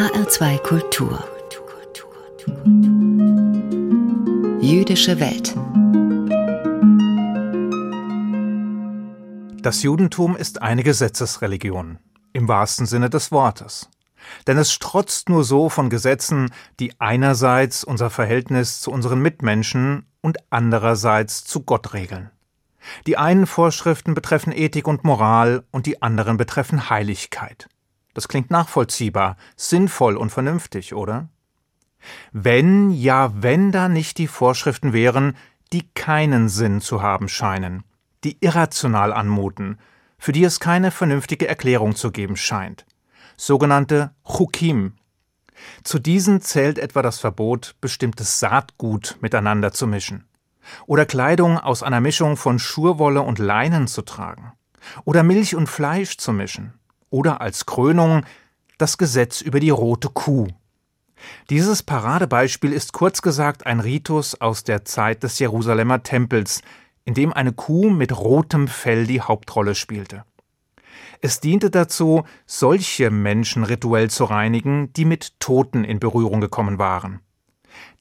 HR2 Kultur Jüdische Welt Das Judentum ist eine Gesetzesreligion, im wahrsten Sinne des Wortes. Denn es strotzt nur so von Gesetzen, die einerseits unser Verhältnis zu unseren Mitmenschen und andererseits zu Gott regeln. Die einen Vorschriften betreffen Ethik und Moral und die anderen betreffen Heiligkeit. Das klingt nachvollziehbar, sinnvoll und vernünftig, oder? Wenn, ja, wenn da nicht die Vorschriften wären, die keinen Sinn zu haben scheinen, die irrational anmuten, für die es keine vernünftige Erklärung zu geben scheint. Sogenannte Chukim. Zu diesen zählt etwa das Verbot, bestimmtes Saatgut miteinander zu mischen. Oder Kleidung aus einer Mischung von Schurwolle und Leinen zu tragen. Oder Milch und Fleisch zu mischen. Oder als Krönung das Gesetz über die rote Kuh. Dieses Paradebeispiel ist kurz gesagt ein Ritus aus der Zeit des Jerusalemer Tempels, in dem eine Kuh mit rotem Fell die Hauptrolle spielte. Es diente dazu, solche Menschen rituell zu reinigen, die mit Toten in Berührung gekommen waren.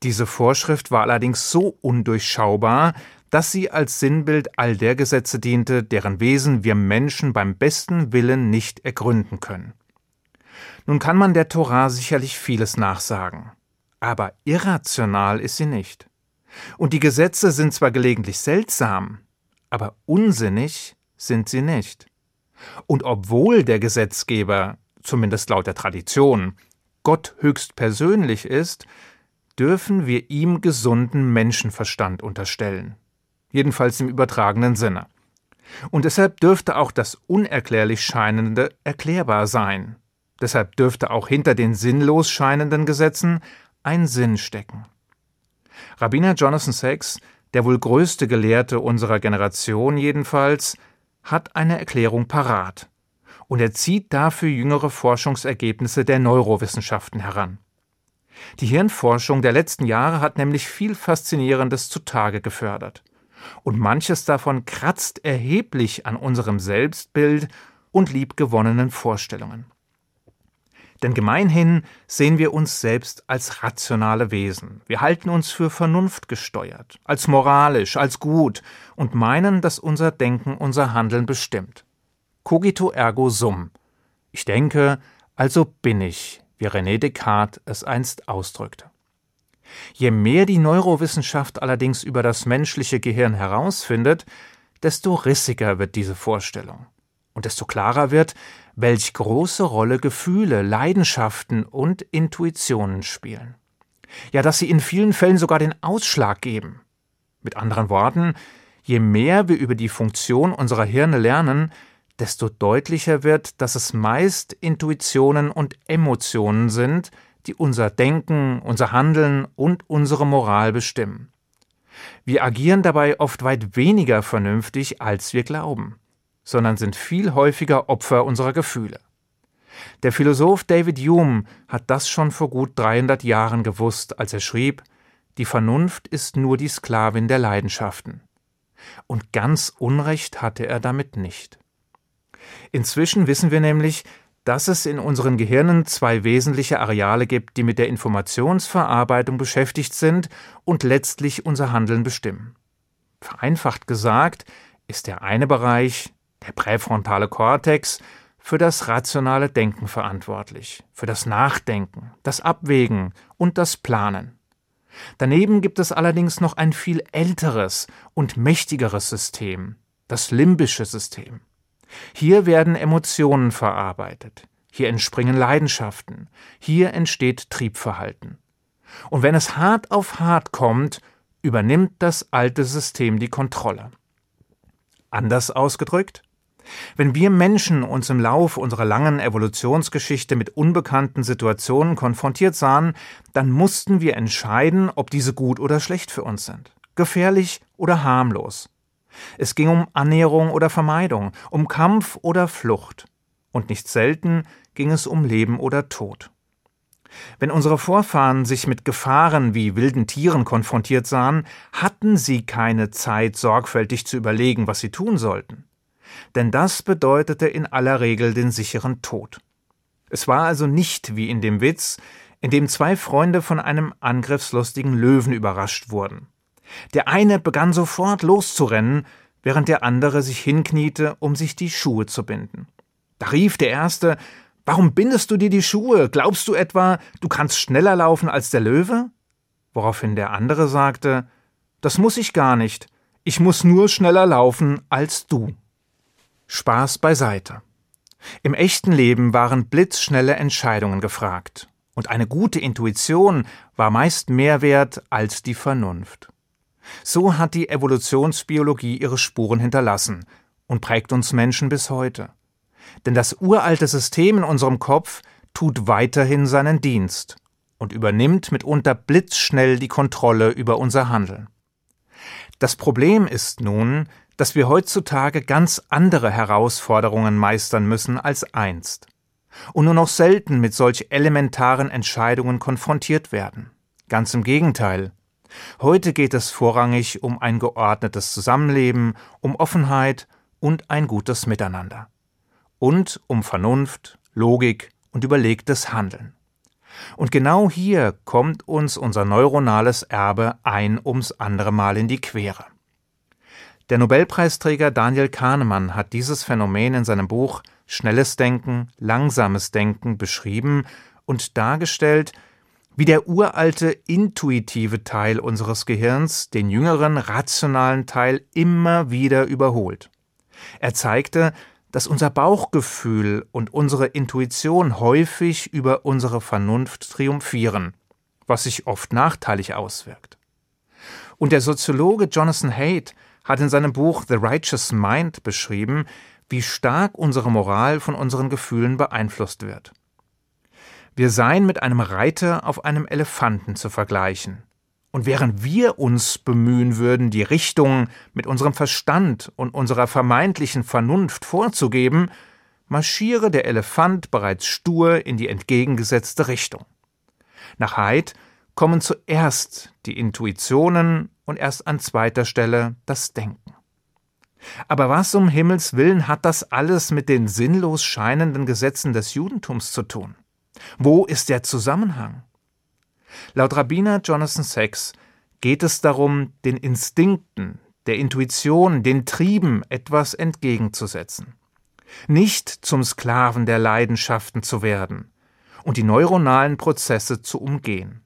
Diese Vorschrift war allerdings so undurchschaubar, dass sie als Sinnbild all der Gesetze diente, deren Wesen wir Menschen beim besten Willen nicht ergründen können. Nun kann man der Torah sicherlich vieles nachsagen, aber irrational ist sie nicht. Und die Gesetze sind zwar gelegentlich seltsam, aber unsinnig sind sie nicht. Und obwohl der Gesetzgeber, zumindest laut der Tradition, Gott höchst persönlich ist, dürfen wir ihm gesunden Menschenverstand unterstellen. Jedenfalls im übertragenen Sinne. Und deshalb dürfte auch das unerklärlich Scheinende erklärbar sein. Deshalb dürfte auch hinter den sinnlos scheinenden Gesetzen ein Sinn stecken. Rabbiner Jonathan Sachs, der wohl größte Gelehrte unserer Generation jedenfalls, hat eine Erklärung parat. Und er zieht dafür jüngere Forschungsergebnisse der Neurowissenschaften heran. Die Hirnforschung der letzten Jahre hat nämlich viel Faszinierendes zutage gefördert. Und manches davon kratzt erheblich an unserem Selbstbild und liebgewonnenen Vorstellungen. Denn gemeinhin sehen wir uns selbst als rationale Wesen. Wir halten uns für vernunftgesteuert, als moralisch, als gut und meinen, dass unser Denken unser Handeln bestimmt. Cogito ergo sum. Ich denke, also bin ich, wie René Descartes es einst ausdrückte. Je mehr die Neurowissenschaft allerdings über das menschliche Gehirn herausfindet, desto rissiger wird diese Vorstellung und desto klarer wird, welch große Rolle Gefühle, Leidenschaften und Intuitionen spielen. Ja, dass sie in vielen Fällen sogar den Ausschlag geben. Mit anderen Worten, je mehr wir über die Funktion unserer Hirne lernen, desto deutlicher wird, dass es meist Intuitionen und Emotionen sind, die unser Denken, unser Handeln und unsere Moral bestimmen. Wir agieren dabei oft weit weniger vernünftig, als wir glauben sondern sind viel häufiger Opfer unserer Gefühle. Der Philosoph David Hume hat das schon vor gut 300 Jahren gewusst, als er schrieb, die Vernunft ist nur die Sklavin der Leidenschaften. Und ganz Unrecht hatte er damit nicht. Inzwischen wissen wir nämlich, dass es in unseren Gehirnen zwei wesentliche Areale gibt, die mit der Informationsverarbeitung beschäftigt sind und letztlich unser Handeln bestimmen. Vereinfacht gesagt ist der eine Bereich der präfrontale Kortex, für das rationale Denken verantwortlich, für das Nachdenken, das Abwägen und das Planen. Daneben gibt es allerdings noch ein viel älteres und mächtigeres System, das limbische System. Hier werden Emotionen verarbeitet, hier entspringen Leidenschaften, hier entsteht Triebverhalten. Und wenn es hart auf hart kommt, übernimmt das alte System die Kontrolle. Anders ausgedrückt, wenn wir Menschen uns im Lauf unserer langen Evolutionsgeschichte mit unbekannten Situationen konfrontiert sahen, dann mussten wir entscheiden, ob diese gut oder schlecht für uns sind, gefährlich oder harmlos. Es ging um Annäherung oder Vermeidung, um Kampf oder Flucht. Und nicht selten ging es um Leben oder Tod. Wenn unsere Vorfahren sich mit Gefahren wie wilden Tieren konfrontiert sahen, hatten sie keine Zeit, sorgfältig zu überlegen, was sie tun sollten denn das bedeutete in aller Regel den sicheren Tod. Es war also nicht wie in dem Witz, in dem zwei Freunde von einem angriffslustigen Löwen überrascht wurden. Der eine begann sofort loszurennen, während der andere sich hinkniete, um sich die Schuhe zu binden. Da rief der erste Warum bindest du dir die Schuhe? Glaubst du etwa, du kannst schneller laufen als der Löwe? Woraufhin der andere sagte Das muss ich gar nicht. Ich muss nur schneller laufen als du. Spaß beiseite. Im echten Leben waren blitzschnelle Entscheidungen gefragt, und eine gute Intuition war meist mehr wert als die Vernunft. So hat die Evolutionsbiologie ihre Spuren hinterlassen und prägt uns Menschen bis heute. Denn das uralte System in unserem Kopf tut weiterhin seinen Dienst und übernimmt mitunter blitzschnell die Kontrolle über unser Handeln. Das Problem ist nun, dass wir heutzutage ganz andere Herausforderungen meistern müssen als einst und nur noch selten mit solch elementaren Entscheidungen konfrontiert werden. Ganz im Gegenteil. Heute geht es vorrangig um ein geordnetes Zusammenleben, um Offenheit und ein gutes Miteinander. Und um Vernunft, Logik und überlegtes Handeln. Und genau hier kommt uns unser neuronales Erbe ein ums andere Mal in die Quere. Der Nobelpreisträger Daniel Kahnemann hat dieses Phänomen in seinem Buch Schnelles Denken, langsames Denken beschrieben und dargestellt, wie der uralte intuitive Teil unseres Gehirns den jüngeren rationalen Teil immer wieder überholt. Er zeigte, dass unser Bauchgefühl und unsere Intuition häufig über unsere Vernunft triumphieren, was sich oft nachteilig auswirkt. Und der Soziologe Jonathan Haidt hat in seinem Buch The Righteous Mind beschrieben, wie stark unsere Moral von unseren Gefühlen beeinflusst wird. Wir seien mit einem Reiter auf einem Elefanten zu vergleichen. Und während wir uns bemühen würden, die Richtung mit unserem Verstand und unserer vermeintlichen Vernunft vorzugeben, marschiere der Elefant bereits stur in die entgegengesetzte Richtung. Nach Haidt kommen zuerst die Intuitionen und erst an zweiter Stelle das Denken. Aber was um Himmels willen hat das alles mit den sinnlos scheinenden Gesetzen des Judentums zu tun? Wo ist der Zusammenhang? Laut Rabbiner Jonathan Sachs geht es darum, den Instinkten, der Intuition, den Trieben etwas entgegenzusetzen. Nicht zum Sklaven der Leidenschaften zu werden und die neuronalen Prozesse zu umgehen.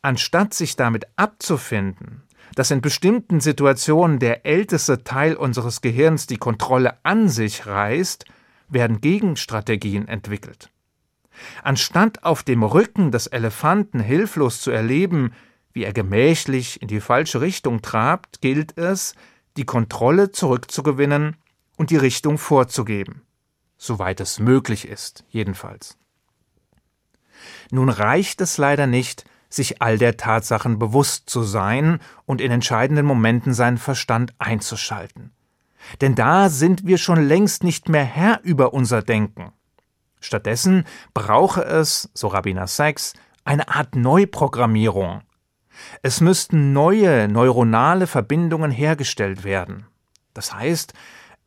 Anstatt sich damit abzufinden, dass in bestimmten Situationen der älteste Teil unseres Gehirns die Kontrolle an sich reißt, werden Gegenstrategien entwickelt. Anstatt auf dem Rücken des Elefanten hilflos zu erleben, wie er gemächlich in die falsche Richtung trabt, gilt es, die Kontrolle zurückzugewinnen und die Richtung vorzugeben. Soweit es möglich ist, jedenfalls. Nun reicht es leider nicht, sich all der Tatsachen bewusst zu sein und in entscheidenden Momenten seinen Verstand einzuschalten. Denn da sind wir schon längst nicht mehr Herr über unser Denken. Stattdessen brauche es, so Rabbiner Sachs, eine Art Neuprogrammierung. Es müssten neue neuronale Verbindungen hergestellt werden. Das heißt,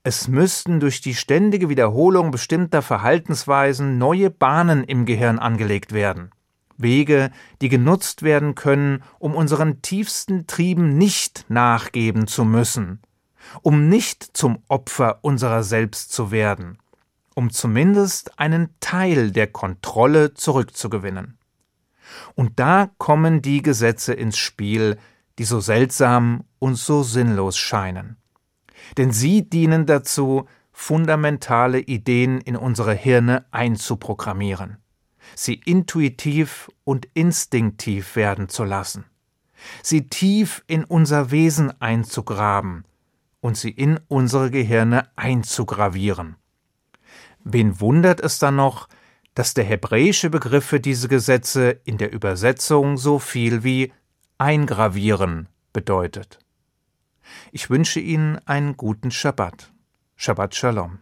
es müssten durch die ständige Wiederholung bestimmter Verhaltensweisen neue Bahnen im Gehirn angelegt werden. Wege, die genutzt werden können, um unseren tiefsten Trieben nicht nachgeben zu müssen, um nicht zum Opfer unserer selbst zu werden, um zumindest einen Teil der Kontrolle zurückzugewinnen. Und da kommen die Gesetze ins Spiel, die so seltsam und so sinnlos scheinen. Denn sie dienen dazu, fundamentale Ideen in unsere Hirne einzuprogrammieren sie intuitiv und instinktiv werden zu lassen, sie tief in unser Wesen einzugraben und sie in unsere Gehirne einzugravieren. Wen wundert es dann noch, dass der hebräische Begriff für diese Gesetze in der Übersetzung so viel wie eingravieren bedeutet. Ich wünsche Ihnen einen guten Schabbat. Shabbat Shalom.